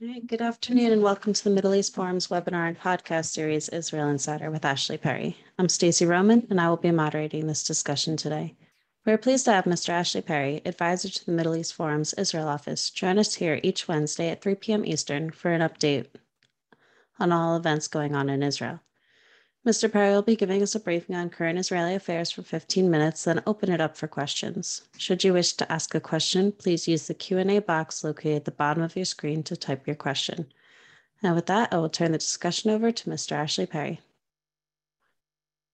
right, good afternoon and welcome to the Middle East Forum's webinar and podcast series, Israel Insider with Ashley Perry. I'm Stacey Roman and I will be moderating this discussion today. We're pleased to have Mr. Ashley Perry, advisor to the Middle East Forum's Israel office, join us here each Wednesday at 3 p.m. Eastern for an update on all events going on in Israel. Mr. Perry will be giving us a briefing on current Israeli affairs for 15 minutes, then open it up for questions. Should you wish to ask a question, please use the Q&A box located at the bottom of your screen to type your question. And with that, I will turn the discussion over to Mr. Ashley Perry.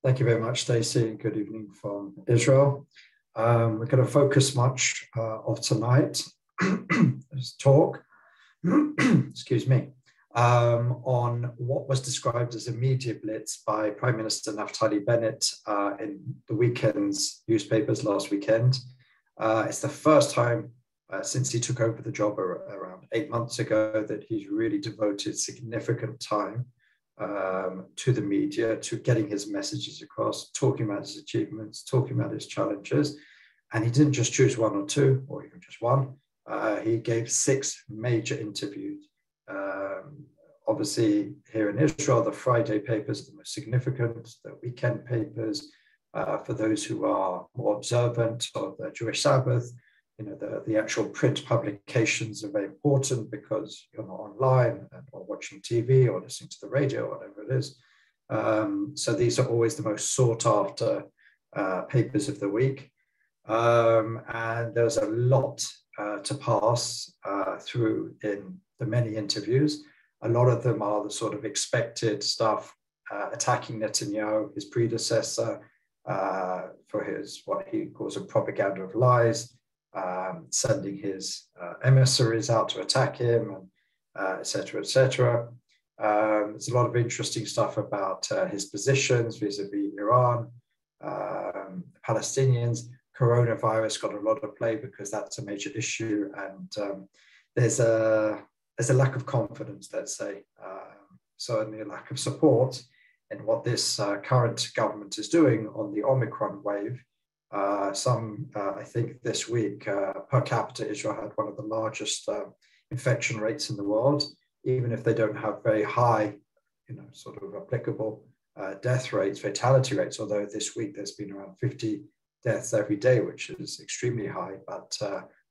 Thank you very much, Stacey. Good evening from Israel. Um, we're going to focus much uh, of tonight, talk, excuse me, um, on what was described as a media blitz by Prime Minister Naftali Bennett uh, in the weekend's newspapers last weekend. Uh, it's the first time uh, since he took over the job around eight months ago that he's really devoted significant time um, to the media, to getting his messages across, talking about his achievements, talking about his challenges. And he didn't just choose one or two, or even just one. Uh, he gave six major interviews um, obviously, here in Israel, the Friday papers are the most significant, the weekend papers, uh, for those who are more observant of the Jewish Sabbath, you know, the, the actual print publications are very important because you're not online or watching TV or listening to the radio, or whatever it is. Um, so these are always the most sought after uh, papers of the week. Um, and there's a lot uh, to pass uh, through in the many interviews. A lot of them are the sort of expected stuff uh, attacking Netanyahu, his predecessor, uh, for his what he calls a propaganda of lies, um, sending his uh, emissaries out to attack him, and etc. Uh, etc. Um, there's a lot of interesting stuff about uh, his positions vis-a-vis Iran, um, Palestinians. Coronavirus got a lot of play because that's a major issue, and um, there's a there's a lack of confidence, let's say, um, certainly a lack of support in what this uh, current government is doing on the Omicron wave. Uh, some, uh, I think this week, uh, per capita, Israel had one of the largest uh, infection rates in the world, even if they don't have very high, you know, sort of applicable uh, death rates, fatality rates, although this week there's been around 50 deaths every day, which is extremely high, but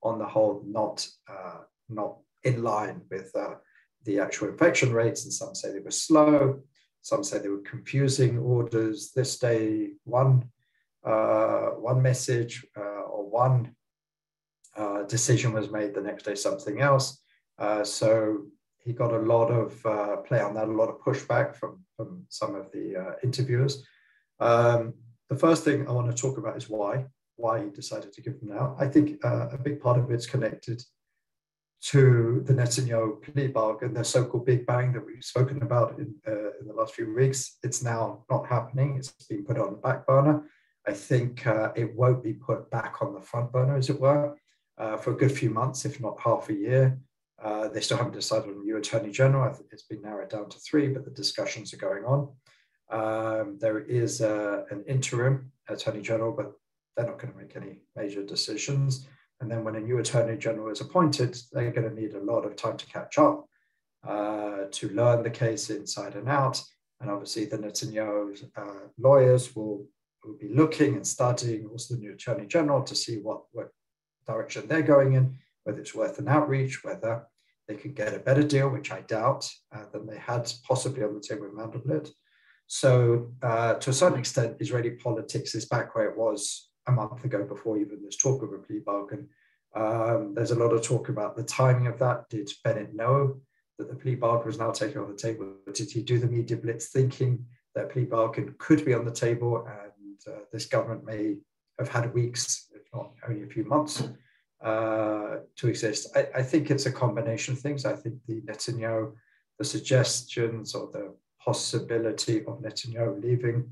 on the whole, not, not in line with uh, the actual infection rates, and some say they were slow, some say they were confusing orders. This day, one uh, one message uh, or one uh, decision was made. The next day, something else. Uh, so he got a lot of uh, play on that, a lot of pushback from from some of the interviewers. Um, the first thing I want to talk about is why why he decided to give them now. I think a big part of it's connected to the Netanyahu plea bargain, the so-called Big Bang that we've spoken about in, uh, in the last few weeks. It's now not happening. It's been put on the back burner. I think uh, it won't be put back on the front burner, as it were, uh, for a good few months, if not half a year. Uh, they still haven't decided on a new attorney general. I think it's been narrowed down to three, but the discussions are going on. Um, there is uh, an interim attorney general, but they're not going to make any major decisions. And then when a new attorney general is appointed, they're going to need a lot of time to catch up, uh, to learn the case inside and out. And obviously, the Netanyahu uh, lawyers will, will be looking and studying also the new attorney general to see what, what direction they're going in, whether it's worth an outreach, whether they can get a better deal, which I doubt, uh, than they had possibly on the table with Mandelblit. So, uh, to a certain extent, Israeli politics is back where it was a month ago before even this talk of a plea bargain. Um, there's a lot of talk about the timing of that. Did Bennett know that the plea bargain was now taken on the table? Did he do the media blitz thinking that plea bargain could be on the table and uh, this government may have had weeks, if not only a few months, uh, to exist? I, I, think it's a combination of things. I think the Netanyahu, the suggestions or the possibility of Netanyahu leaving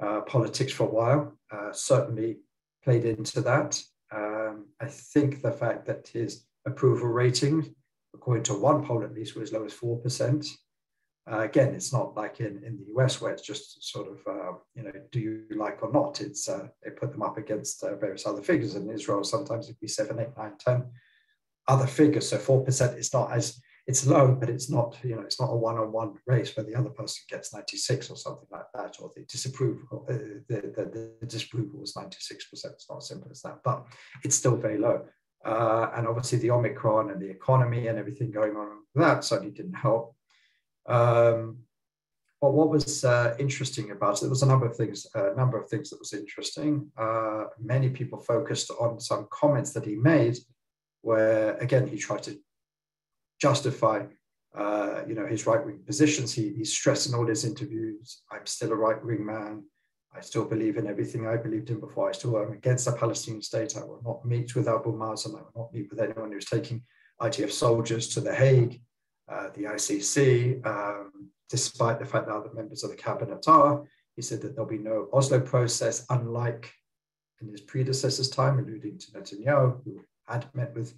uh, politics for a while uh, certainly played into that. Um, I think the fact that his approval rating, according to one poll at least, was as low as 4%. Uh, again, it's not like in, in the US where it's just sort of, uh, you know, do you like or not? It's uh, they put them up against uh, various other figures. In Israel, sometimes it would be 7, 8, 9, 10 other figures. So 4% is not as it's low, but it's not, you know, it's not a one-on-one race where the other person gets 96 or something like that, or the disapproval, uh, the, the, the, disapproval was 96%. It's not as simple as that, but it's still very low. Uh, and obviously the Omicron and the economy and everything going on that certainly didn't help. Um, but what was uh, interesting about it, there was a number of things, a number of things that was interesting. Uh, many people focused on some comments that he made, where again he tried to justify, uh, you know, his right-wing positions. He, he stressed in all his interviews, "I'm still a right-wing man. I still believe in everything I believed in before. I still am against the Palestinian state. I will not meet with Abu Mazen. I will not meet with anyone who's taking IDF soldiers to The Hague, uh, the ICC." Um, despite the fact that other members of the cabinet are. He said that there'll be no Oslo process, unlike in his predecessor's time, alluding to Netanyahu, who had met with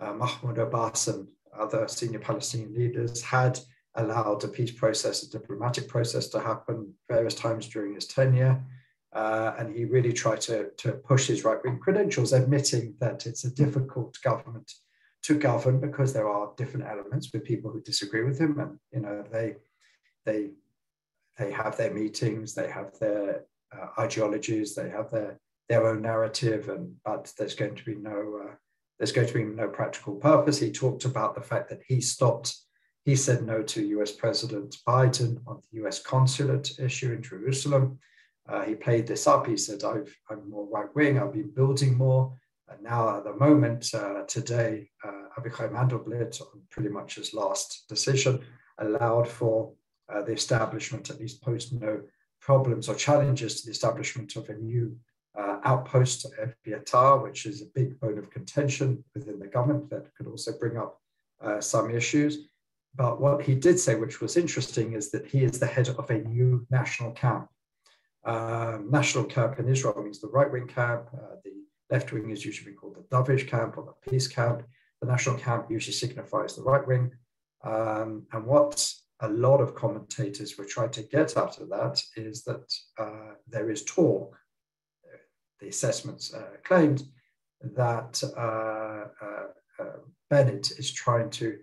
uh, Mahmoud Abbas and other senior Palestinian leaders, had allowed a peace process, a diplomatic process to happen various times during his tenure. Uh, and he really tried to, to push his right wing credentials, admitting that it's a difficult government to govern because there are different elements with people who disagree with him. And, you know, they they they have their meetings, they have their uh, ideologies, they have their their own narrative, and but there's going to be no uh, there's going to be no practical purpose. He talked about the fact that he stopped, he said no to U.S. President Biden on the U.S. consulate issue in Jerusalem. Uh, he played this up. He said, i am more right wing. I've been building more." And now, at the moment, uh, today, uh, Avichai Mandelblit, on pretty much his last decision, allowed for uh, the establishment, at least posed no problems or challenges to the establishment of a new uh, outpost at Eviatar, which is a big bone of contention within the government that could also bring up uh, some issues. But what he did say, which was interesting, is that he is the head of a new national camp. Um, national camp in Israel means the right wing camp. Uh, the left wing is usually called the Dovish camp or the peace camp. The national camp usually signifies the right wing. Um, and what a lot of commentators were trying to get out of that is that uh, there is talk, the assessments uh, claimed that uh, uh, uh Bennett is trying to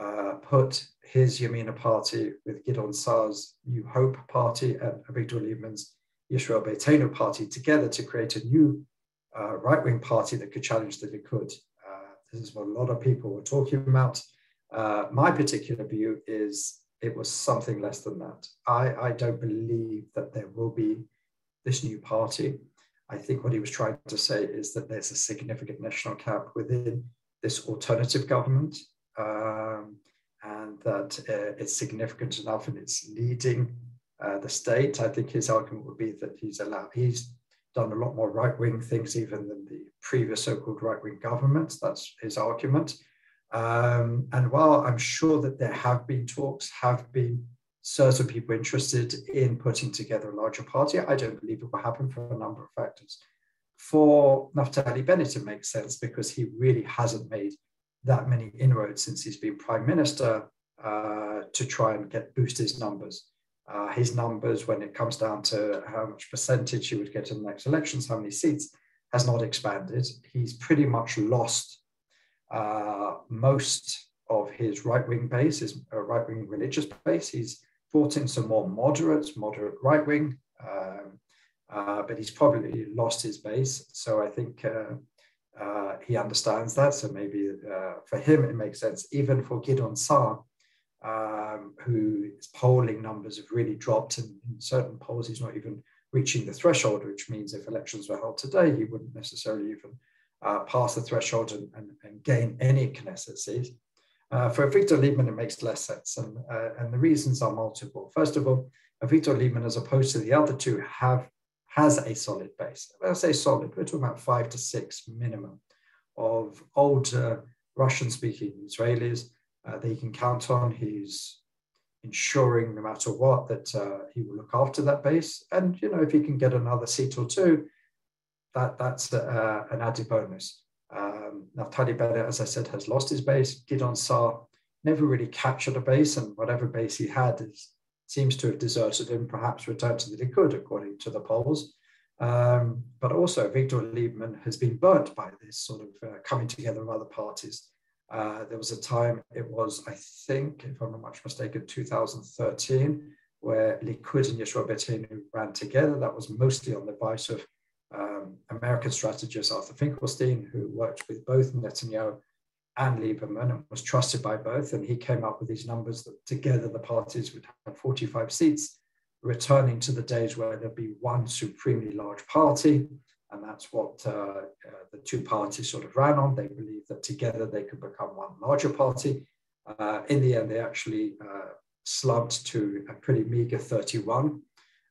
uh, put his Yamina party with Gideon Saar's New Hope party and Avigdor Lieberman's Yisrael Beitenu party together to create a new right-wing party that could challenge the Likud. this is what a lot of people were talking about. Uh, my particular view is it was something less than that. I, I don't believe that there will be this new party. I think what he was trying to say is that there's a significant national camp within this alternative government, um, and that uh, it's significant enough and it's leading uh, the state. I think his argument would be that he's allowed he's done a lot more right wing things even than the previous so-called right wing government. That's his argument. Um, and while I'm sure that there have been talks, have been certain people interested in putting together a larger party, I don't believe it will happen for a number of factors. For Naftali Bennett, it makes sense because he really hasn't made that many inroads since he's been prime minister uh, to try and get boost his numbers. Uh, his numbers, when it comes down to how much percentage he would get in the next elections, how many seats, has not expanded. He's pretty much lost uh, most of his right wing base, his uh, right wing religious base. He's brought in some more moderates, moderate right wing, um, uh, but he's probably lost his base. So I think uh, uh, he understands that. So maybe uh, for him, it makes sense. Even for Gideon Saar, um, whose polling numbers have really dropped, and in certain polls, he's not even reaching the threshold, which means if elections were held today, he wouldn't necessarily even uh, pass the threshold and, and, and gain any Knesset seat. Uh, for Avigdor Lieberman, it makes less sense, and, uh, and the reasons are multiple. First of all, Avigdor Lieberman, as opposed to the other two, have has a solid base. When I say solid, we're talking about five to six minimum of old Russian-speaking Israelis uh, that he can count on. He's ensuring, no matter what, that uh, he will look after that base. And you know, if he can get another seat or two, that that's uh, an added bonus. Naftali Bennett, as I said, has lost his base. Gideon Saar never really captured a base, and whatever base he had is, seems to have deserted him, perhaps returned to the Likud, according to the polls. Um, but also, Avigdor Lieberman has been burnt by this sort of uh, coming together of other parties. Uh, there was a time, it was, I think, if I'm not much mistaken, 2013, where Likud and Yisrael Beitenu ran together. That was mostly on the advice of um, American strategist Arthur Finkelstein, who worked with both Netanyahu and Lieberman and was trusted by both. And he came up with these numbers that together the parties would have 45 seats, returning to the days where there'd be one supremely large party. And that's what uh, uh, the two parties sort of ran on. They believed that together they could become one larger party. Uh, in the end, they actually uh, slumped to a pretty meager 31.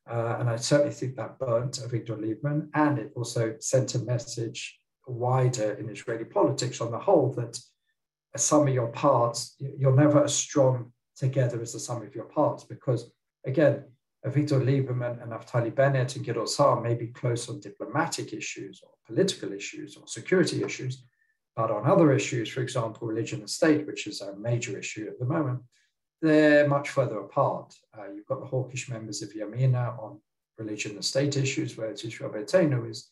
Uh, and I certainly think that burnt Avigdor Lieberman, and it also sent a message wider in Israeli politics on the whole that a sum of your parts, you're never as strong together as the sum of your parts. Because again, Victor Lieberman and Naftali Bennett and Gideon Saar may be close on diplomatic issues or political issues or security issues, but on other issues, for example, religion and state, which is a major issue at the moment, they're much further apart. Uh, you've got the hawkish members of Yamina on religion and state issues, whereas Israel Beitenu is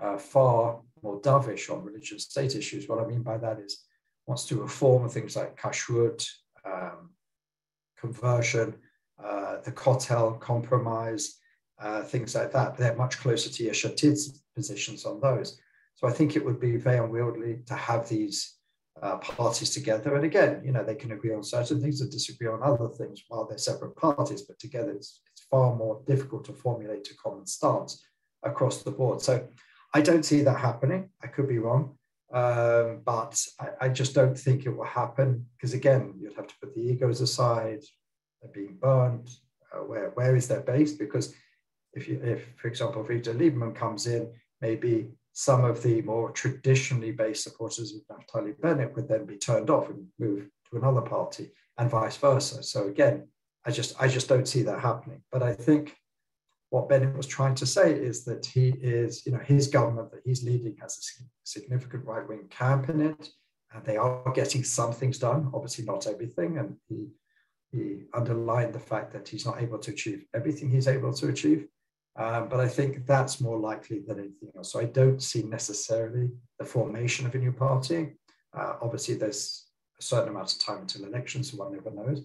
uh, far more dovish on religion and state issues. What I mean by that is wants to reform things like kashrut, um, conversion, uh, the Kotel compromise, uh, things like that. They're much closer to Yesh Atid's positions on those. So I think it would be very unwieldy to have these uh, parties together. And again, you know, they can agree on certain things and disagree on other things while they're separate parties, but together it's, it's far more difficult to formulate a common stance across the board. So I don't see that happening. I could be wrong. Um, but I, I, just don't think it will happen because again, you'd have to put the egos aside. They're being burned. Uh, where where is their base? Because if you if for example Avigdor Lieberman comes in, maybe some of the more traditionally based supporters of Naftali Bennett would then be turned off and move to another party, and vice versa. So again, I just I just don't see that happening. But I think what Bennett was trying to say is that he is, you know, his government that he's leading has a significant right wing camp in it, and they are getting some things done, obviously not everything. And he, he underlined the fact that he's not able to achieve everything he's able to achieve. Um, but I think that's more likely than anything else. So I don't see necessarily the formation of a new party. Uh, obviously, there's a certain amount of time until elections, so one never knows.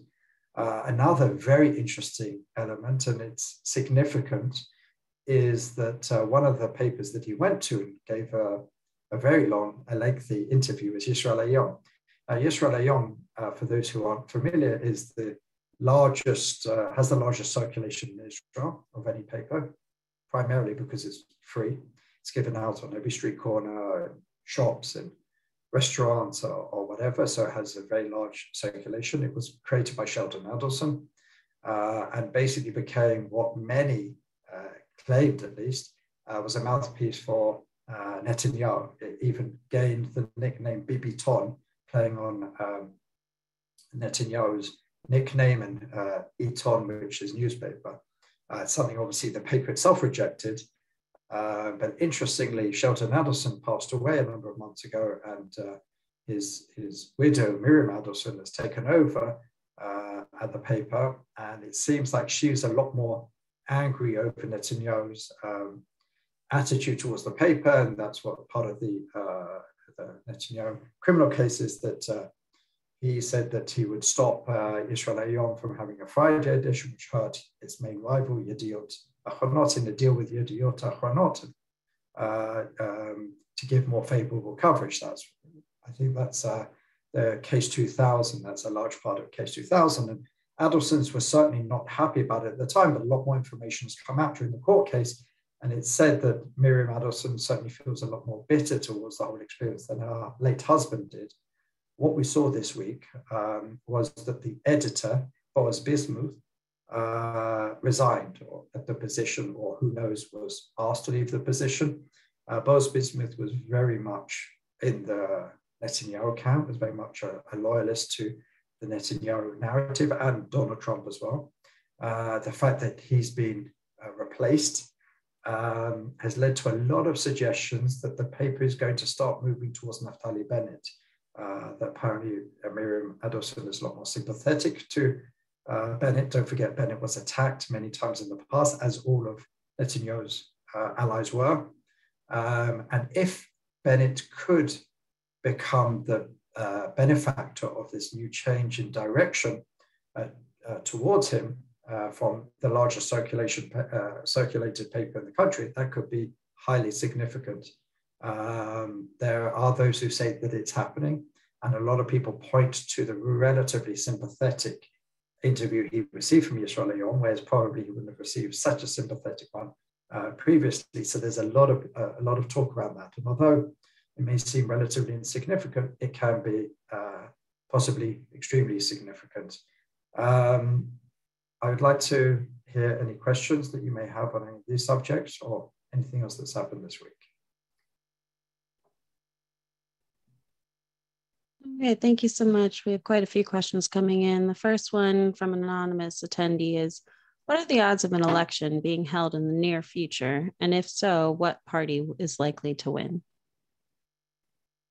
Uh, another very interesting element, and it's significant, is that uh, one of the papers that he went to and gave a, a very long, a lengthy interview with Yisrael Hayom. Uh, Yisrael Hayom, uh, for those who aren't familiar, is the largest, uh, has the largest circulation in Israel of any paper, primarily because it's free. It's given out on every street corner, shops, and restaurants or, or, whatever. So it has a very large circulation. It was created by Sheldon Adelson uh, and basically became what many uh, claimed, at least, uh, was a mouthpiece for uh, Netanyahu. It even gained the nickname Bibi Ton, playing on um, Netanyahu's nickname and uh, Iton, which is newspaper. Uh, something obviously the paper itself rejected, uh, but interestingly, Sheldon Adelson passed away a number of months ago, and uh, his, his widow, Miriam Adelson, has taken over uh, at the paper. And it seems like she's a lot more angry over Netanyahu's um, attitude towards the paper. And that's what part of the, uh, the Netanyahu criminal case is that he said that he would stop Israel Hayom from having a Friday edition, which hurt its main rival, Yediot Achronot in a deal with Yediot Achronot uh, um, to give more favorable coverage. That's, I think that's uh, the case 2000. That's a large part of case 2000. And Adelson's was certainly not happy about it at the time, but a lot more information has come out during the court case. And it's said that Miriam Adelson certainly feels a lot more bitter towards the whole experience than her late husband did. What we saw this week um, was that the editor, Boaz Bismuth, uh, resigned or at the position, or who knows, was asked to leave the position. Uh, Boaz Bismuth was very much in the Netanyahu camp, was very much a, a loyalist to the Netanyahu narrative and Donald Trump as well. Uh, the fact that he's been uh, replaced um, has led to a lot of suggestions that the paper is going to start moving towards Naftali Bennett. Uh, that apparently Miriam Adelson is a lot more sympathetic to uh, Bennett, don't forget, Bennett was attacked many times in the past, as all of Netanyahu's uh, allies were. Um, and if Bennett could become the uh, benefactor of this new change in direction uh, uh, towards him from the largest circulation circulated paper in the country, that could be highly significant. Um, there are those who say that it's happening, and a lot of people point to the relatively sympathetic interview he received from Yisrael Hayom, whereas probably he wouldn't have received such a sympathetic one uh, previously. So there's a lot of uh, a lot of talk around that. And although it may seem relatively insignificant, it can be uh, possibly extremely significant. Um, I would like to hear any questions that you may have on any of these subjects or anything else that's happened this week. Okay, thank you so much. We have quite a few questions coming in. The first one from an anonymous attendee is What are the odds of an election being held in the near future? And if so, what party is likely to win?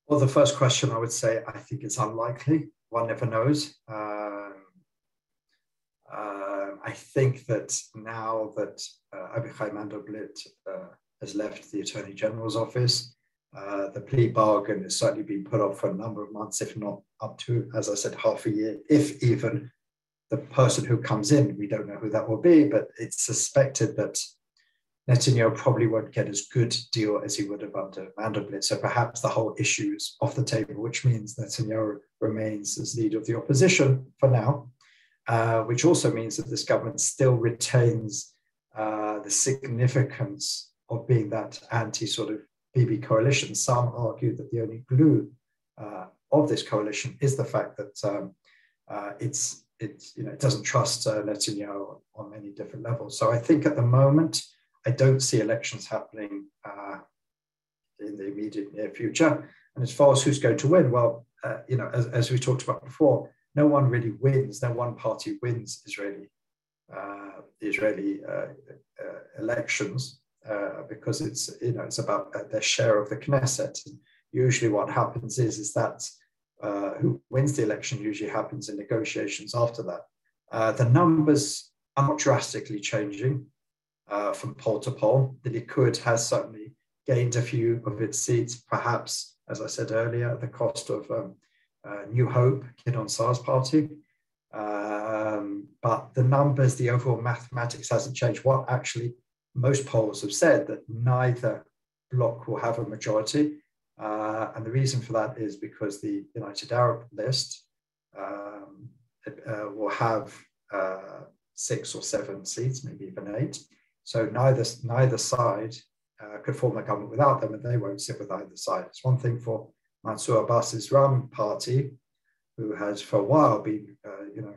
Well, the first question I would say I think it's unlikely. One never knows. Um, uh, I think that now that uh, Avichai Mandelblit uh, has left the Attorney General's office, uh, the plea bargain has certainly been put off for a number of months, if not up to, as I said, half a year, if even the person who comes in, we don't know who that will be, but it's suspected that Netanyahu probably won't get as good deal as he would have under Mandelblit. So perhaps the whole issue is off the table, which means Netanyahu remains as leader of the opposition for now, uh, which also means that this government still retains uh, the significance of being that anti sort of Bibi coalition. Some argue that the only glue uh, of this coalition is the fact that um, uh, it's it's you know it doesn't trust uh, Netanyahu on many different levels. So I think at the moment I don't see elections happening uh, in the immediate near future. And as far as who's going to win, well, uh, you know, as, as, we talked about before, no one really wins. No one party wins Israeli uh, Israeli uh, uh, elections uh, because it's you know it's about their share of the Knesset. And usually, what happens is is that who wins the election usually happens in negotiations after that. the numbers are not drastically changing uh, from poll to poll. The Likud has certainly gained a few of its seats, perhaps, as I said earlier, at the cost of um, uh, New Hope, Gideon Saar's party. Um, but the numbers, the overall mathematics hasn't changed. What actually most polls have said that neither bloc will have a majority. Uh, and the reason for that is because the United Arab list um, uh, will have uh, six or seven seats, maybe even eight. So neither, neither side uh, could form a government without them, and they won't sit with either side. It's one thing for Mansour Abbas's Ram party, who has for a while been, uh, you know,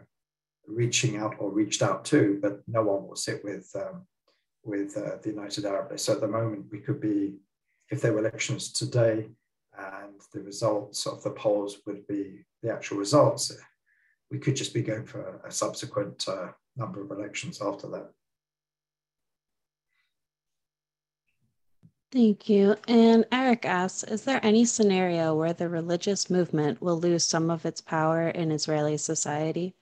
reaching out or reached out to, but no one will sit with um, with uh, the United Arab. So at the moment, we could be, if there were elections today, and the results of the polls would be the actual results, we could just be going for a subsequent uh, number of elections after that. Thank you. And Eric asks Is there any scenario where the religious movement will lose some of its power in Israeli society?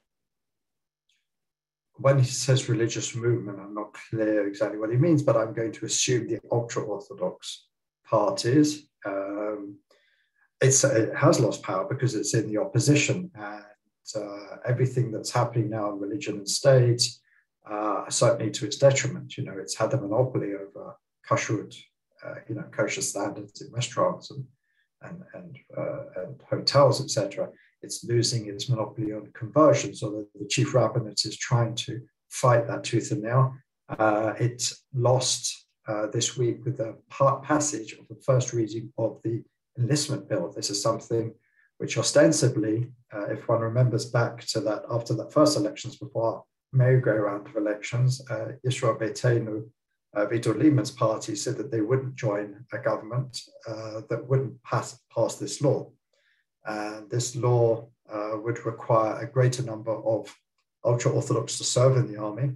When he says religious movement, I'm not clear exactly what he means, but I'm going to assume the ultra Orthodox parties. Um, it's, it has lost power because it's in the opposition, and uh, everything that's happening now in religion and state, uh, certainly to its detriment. You know, it's had the monopoly over kashrut uh, you know, kosher standards in restaurants and and and, uh, and hotels, etc. It's losing its monopoly on conversion. So the, chief rabbinate is trying to fight that tooth and nail. Uh, it lost uh, this week with the passage of the first reading of the enlistment bill. This is something which ostensibly, uh, if one remembers back to that after that first elections before merry-go-round of elections, uh, Yisrael Beitenu uh, Avigdor Lieberman's party said that they wouldn't join a government uh, that wouldn't pass, pass this law. And this law uh, would require a greater number of ultra Orthodox to serve in the army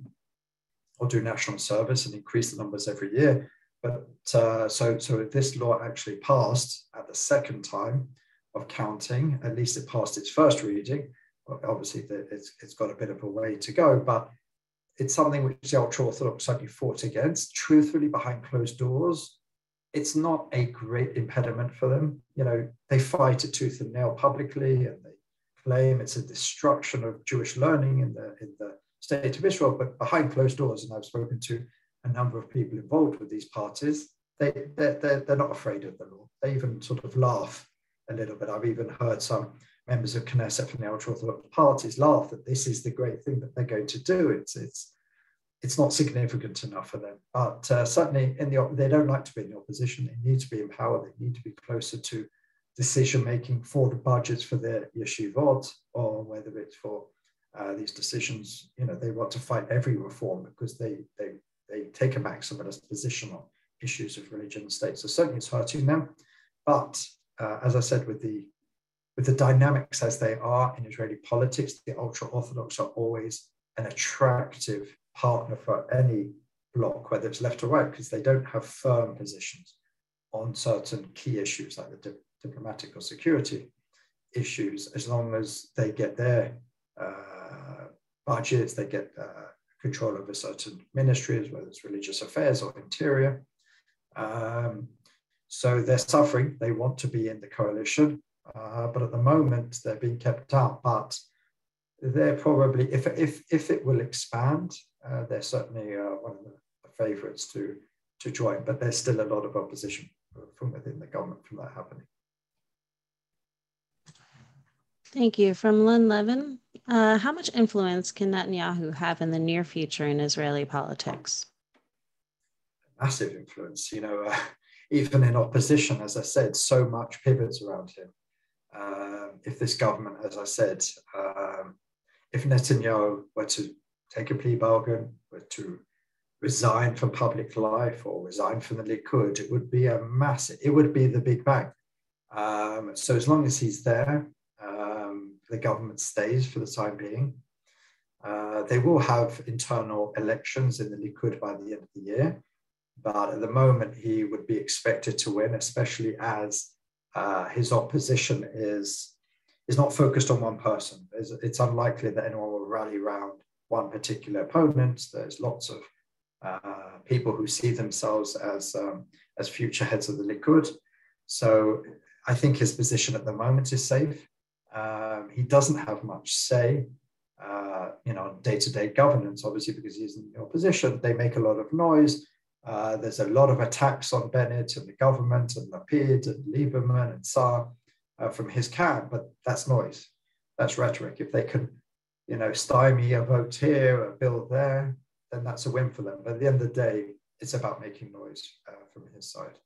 or do national service and increase the numbers every year. But uh, so, so this law actually passed at the second time of counting, at least it passed its first reading. Obviously, it's, it's got a bit of a way to go, but it's something which the ultra Orthodox certainly fought against. Truthfully, behind closed doors, it's not a great impediment for them. You know, they fight it tooth and nail publicly, and they claim it's a destruction of Jewish learning in the in the state of Israel. But behind closed doors, and I've spoken to a number of people involved with these parties, they they're, they're, they're not afraid of the law. They even sort of laugh a little bit. I've even heard some members of Knesset from the ultra orthodox parties laugh that this is the great thing that they're going to do. It's it's it's not significant enough for them. But uh, certainly, in the they don't like to be in the opposition. They need to be empowered. They need to be closer to decision making for the budgets for their yeshivot, or whether it's for uh, these decisions. You know, they want to fight every reform because they they they take a maximalist position on issues of religion and state. So certainly, it's hurting them. But uh, as I said, with the with the dynamics as they are in Israeli politics, the ultra orthodox are always an attractive partner for any bloc, whether it's left or right, because they don't have firm positions on certain key issues like the di- diplomatic or security issues, as long as they get their uh, budgets, they get uh, control over certain ministries, whether it's religious affairs or interior. Um, so they're suffering. They want to be in the coalition, uh, but at the moment they're being kept out. But they're probably, if, if, if it will expand, uh, they're certainly uh, one of the, favourites to, to join, but there's still a lot of opposition from within the government from that happening. Thank you. From Lynn Levin, uh, how much influence can Netanyahu have in the near future in Israeli politics? Massive influence. You know, uh, even in opposition, as I said, so much pivots around him. Um, if this government, as I said, um, if Netanyahu were to take a plea bargain, were to resign from public life or resign from the Likud, it would be a massive, it would be the Big Bang. Um, so as long as he's there, um, the government stays for the time being. Uh, they will have internal elections in the Likud by the end of the year, but at the moment he would be expected to win, especially as uh, his opposition is is not focused on one person. It's, it's unlikely that anyone will rally around one particular opponent. There's lots of uh, people who see themselves as um, as future heads of the Likud. So I think his position at the moment is safe. Um, he doesn't have much say, uh, you know, day-to-day governance, obviously, because he's in the opposition. They make a lot of noise. Uh, there's a lot of attacks on Bennett and the government and Lapid and Lieberman and Saar uh, from his camp, but that's noise. That's rhetoric. If they can you know, stymie a vote here, a bill there, then that's a win for them. But at the end of the day, it's about making noise uh, from his side.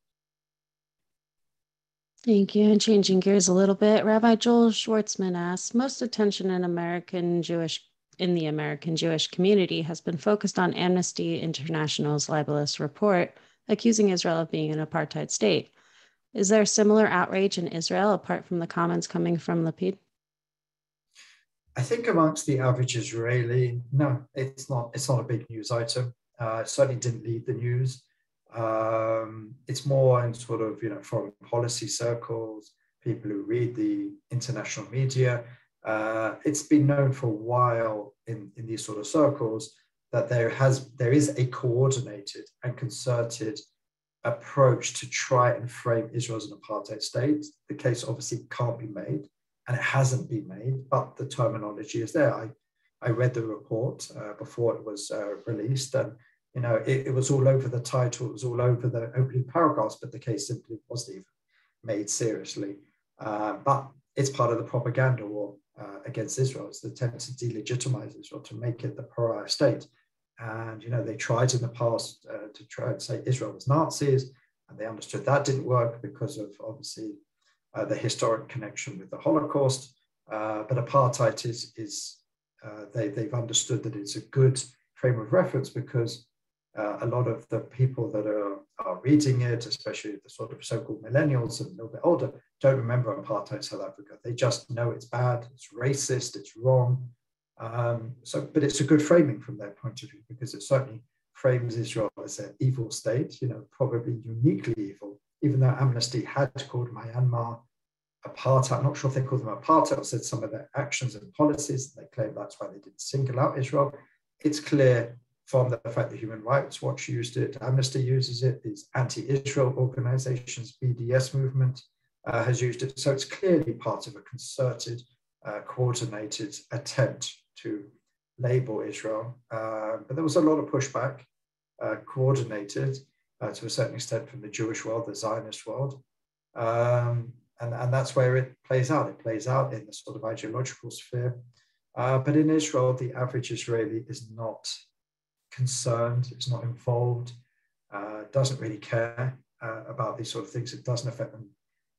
Thank you. And changing gears a little bit, Rabbi Joel Schwartzman asks, most attention in American Jewish in the American Jewish community has been focused on Amnesty International's libelous report accusing Israel of being an apartheid state. Is there similar outrage in Israel apart from the comments coming from Lapid? I think amongst the average Israeli, no, it's not. It's not a big news item. Uh, certainly didn't lead the news. Um, it's more in sort of you know foreign policy circles, people who read the international media. Uh, it's been known for a while in, in these sort of circles that there has there is a coordinated and concerted approach to try and frame Israel as an apartheid state. The case obviously can't be made and it hasn't been made, but the terminology is there. I, I read the report uh, before it was uh, released, and you know it, it, was all over the title, it was all over the opening paragraphs, but the case simply wasn't even made seriously. Uh, but it's part of the propaganda war uh, against Israel. It's the attempt to delegitimize Israel, to make it the pariah state. And you know they tried in the past uh, to try and say Israel was Nazis, and they understood that didn't work because of obviously uh, the historic connection with the Holocaust. Uh, but apartheid is, is uh, they, they've understood that it's a good frame of reference because uh, a lot of the people that are, are reading it, especially the sort of so-called millennials and a little bit older, don't remember apartheid South Africa. They just know it's bad, it's racist, it's wrong. Um, so, but it's a good framing from their point of view because it certainly frames Israel as an evil state, you know, probably uniquely evil even though Amnesty had called Myanmar apartheid, I'm not sure if they called them apartheid or said some of their actions and policies, they claim that's why they didn't single out Israel. It's clear from the fact that Human Rights Watch used it, Amnesty uses it, these anti-Israel organizations, BDS movement uh, has used it. So it's clearly part of a concerted, uh, coordinated attempt to label Israel. Uh, but there was a lot of pushback, uh, coordinated uh, to a certain extent from the Jewish world, the Zionist world. Um, and, and that's where it plays out. It plays out in the sort of ideological sphere. Uh, but in Israel, the average Israeli is not concerned, it's not involved, uh, doesn't really care uh, about these sort of things. It doesn't affect them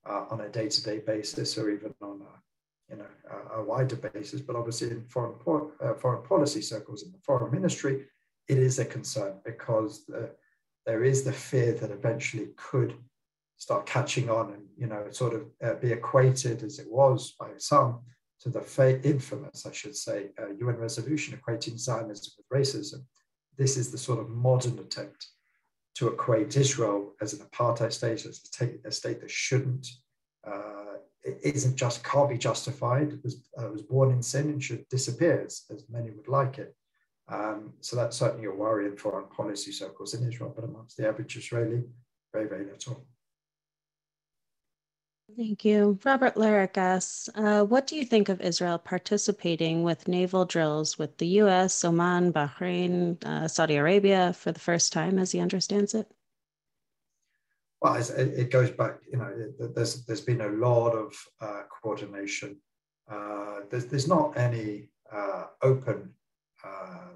uh, on a day-to-day basis or even on a, you know, a, a wider basis. But obviously in foreign, uh, foreign policy circles, in the foreign ministry, it is a concern because the, there is the fear that eventually could start catching on and you know sort of uh, be equated as it was by some to the fa- infamous, I should say, uh, UN resolution equating Zionism with racism. This is the sort of modern attempt to equate Israel as an apartheid state, as a, state that shouldn't, uh, isn't just, can't be justified, was, uh, was born in sin and should disappear, as, as many would like it. Um, so that's certainly a worry in foreign policy circles in Israel, but amongst the average Israeli, very, very little. Thank you. Robert Larrick asks, uh, what do you think of Israel participating with naval drills with the US, Oman, Bahrain, uh, Saudi Arabia for the first time as he understands it? Well, it goes back, you know, there's, there's been a lot of uh, coordination. Uh, there's, there's not any uh, open uh,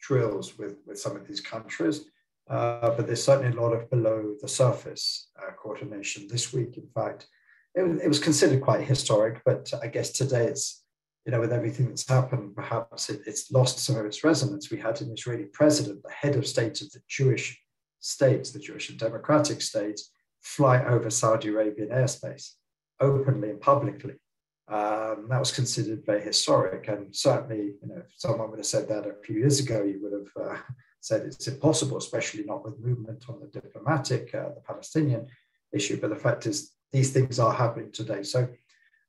drills with, with some of these countries. Uh, but there's certainly a lot of below the surface uh, coordination. This week, in fact, it was, it was, considered quite historic, but I guess today it's, you know, with everything that's happened, perhaps it, it's lost some of its resonance. We had an Israeli president, the head of state of the Jewish states, the Jewish and democratic states, fly over Saudi Arabian airspace openly and publicly. Um, that was considered very historic, and certainly, you know, if someone would have said that a few years ago, you would have uh, said it's impossible, especially not with movement on the diplomatic, uh, the Palestinian issue. But the fact is, these things are happening today. So,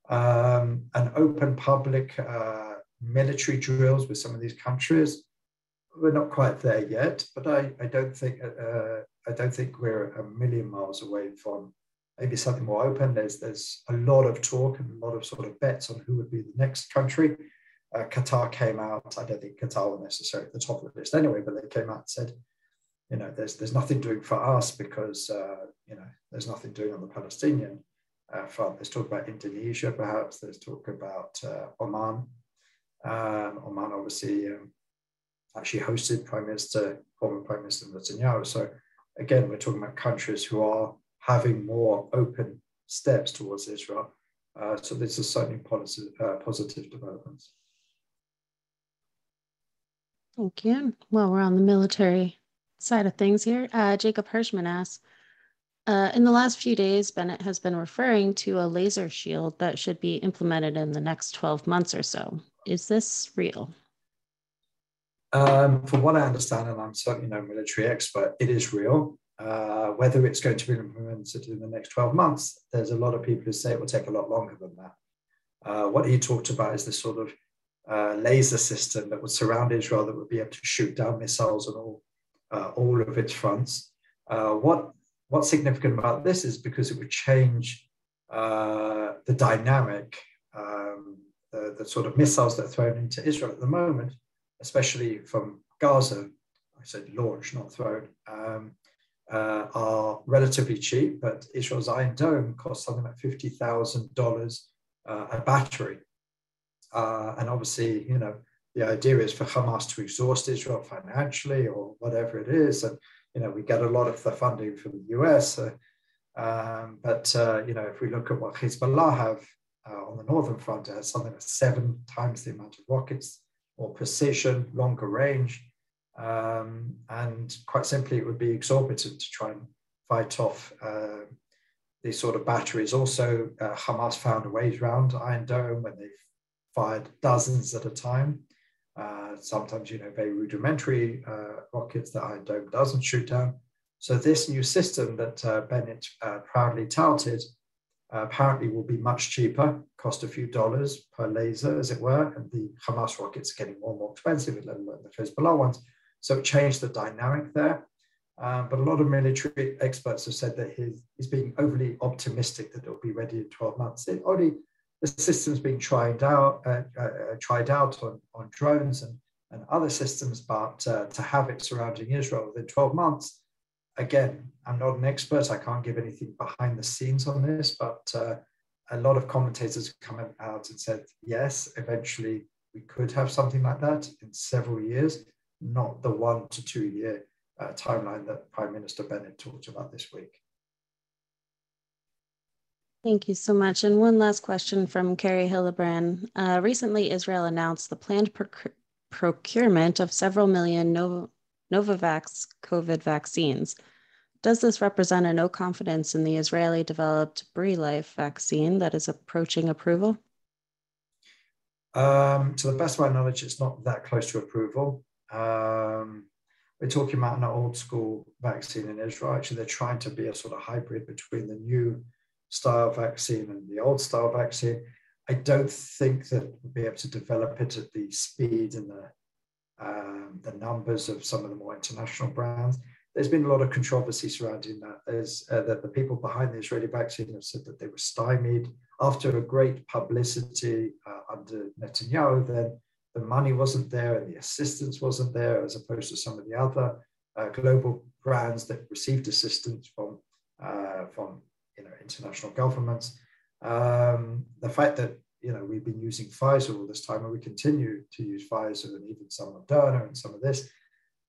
um, an open public uh, military drills with some of these countries, we're not quite there yet. But I, I don't think uh, I don't think we're a million miles away from maybe something more open. There's there's a lot of talk and a lot of sort of bets on who would be the next country uh, Qatar came out. I don't think Qatar were necessarily at the top of the list anyway, but they came out and said, you know, there's there's nothing doing for us because uh, you know there's nothing doing on the Palestinian uh, front. There's talk about Indonesia, perhaps. There's talk about uh, Oman. Um, Oman obviously um, actually hosted Prime Minister former Prime Minister Netanyahu. So again, we're talking about countries who are having more open steps towards Israel. Uh, so this is certainly positive, uh, positive developments. Thank you. Well, we're on the military side of things here. Uh, Jacob Hirschman asks, uh, in the last few days, Bennett has been referring to a laser shield that should be implemented in the next 12 months or so. Is this real? Um, from what I understand, and I'm certainly no military expert, it is real. Uh, whether it's going to be implemented in the next 12 months, there's a lot of people who say it will take a lot longer than that. Uh, what he talked about is this sort of uh, laser system that would surround Israel that would be able to shoot down missiles on all, uh, all of its fronts. Uh, what, what's significant about this is because it would change the dynamic, um, the, the sort of missiles that are thrown into Israel at the moment, especially from Gaza, I said launch, not thrown, um, uh, are relatively cheap, but Israel's Iron Dome costs something like $50,000 uh, a battery. Uh, and obviously, you know, the idea is for Hamas to exhaust Israel financially or whatever it is. And, you know, we get a lot of the funding from the US. Uh, um, but, uh, you know, if we look at what Hezbollah have uh, on the northern front, it has something like seven times the amount of rockets, more precision, longer range. Um, and quite simply, it would be exorbitant to try and fight off uh, these sort of batteries. Also, uh, Hamas found ways around Iron Dome when they fired dozens at a time. Uh, sometimes, you know, very rudimentary uh, rockets that Iron Dome doesn't shoot down. So this new system that uh, Bennett uh, proudly touted apparently will be much cheaper, cost a few dollars per laser, as it were. And the Hamas rockets are getting more and more expensive, let alone the Hezbollah ones. So it changed the dynamic there. Um, but a lot of military experts have said that he's, he's being overly optimistic that it'll be ready in 12 months. It already the system's been tried out, uh, uh, tried out on, on drones and, and other systems, but uh, to have it surrounding Israel within 12 months, again, I'm not an expert. I can't give anything behind the scenes on this, but uh, a lot of commentators have come out and said, yes, eventually we could have something like that in several years, not the one to two year uh, timeline that Prime Minister Bennett talked about this week. Thank you so much. And one last question from Carrie Hillebrand. Uh, recently, Israel announced the planned proc- procurement of several million Nov- Novavax COVID vaccines. Does this represent a no confidence in the Israeli developed BriLife vaccine that is approaching approval? Um, to the best of my knowledge, it's not that close to approval. Um, we're talking about an old school vaccine in Israel. Actually, they're trying to be a sort of hybrid between the new style vaccine and the old style vaccine. I don't think that we'll be able to develop it at the speed and the um, the numbers of some of the more international brands. There's been a lot of controversy surrounding that. There's uh, that the people behind the Israeli vaccine have said that they were stymied after a great publicity uh, under Netanyahu. Then the money wasn't there and the assistance wasn't there, as opposed to some of the other uh, global brands that received assistance from uh, from you know international governments. Um, the fact that you know we've been using Pfizer all this time, and we continue to use Pfizer and even some Moderna and some of this.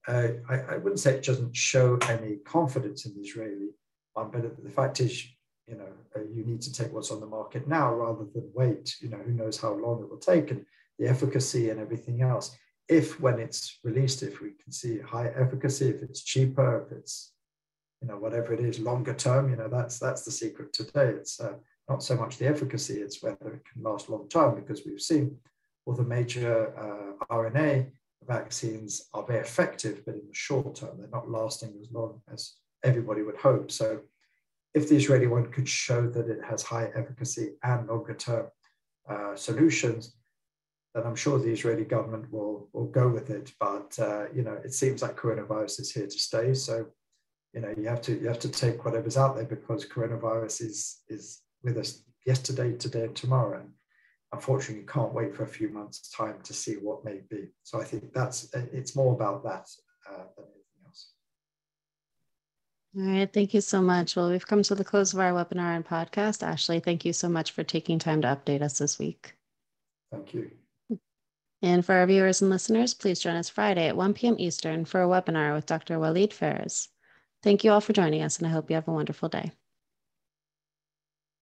Uh, I, I, wouldn't say it doesn't show any confidence in the Israeli one, but the fact is, you know, uh, you need to take what's on the market now rather than wait. You know, who knows how long it will take and the efficacy and everything else. If when it's released, if we can see high efficacy, if it's cheaper, if it's you know whatever it is longer term you know that's that's the secret today it's uh, not so much the efficacy it's whether it can last long term because we've seen all the major uh, rna vaccines are very effective but in the short term they're not lasting as long as everybody would hope so if the israeli one could show that it has high efficacy and longer term uh, solutions then i'm sure the israeli government will will go with it but uh, you know it seems like coronavirus is here to stay. So you know you have to you have to take whatever's out there because coronavirus is is with us yesterday today and tomorrow. And unfortunately you can't wait for a few months time to see what may be. So i think that's it's more about that uh, than anything else. All right. Thank you so much. Well we've come to the close of our webinar and podcast. Ashley thank you so much for taking time to update us this week. Thank you and for our viewers and listeners, please join us Friday at 1 p.m. Eastern for a webinar with Dr. Walid Phares. Thank you all for joining us, and I hope you have a wonderful day.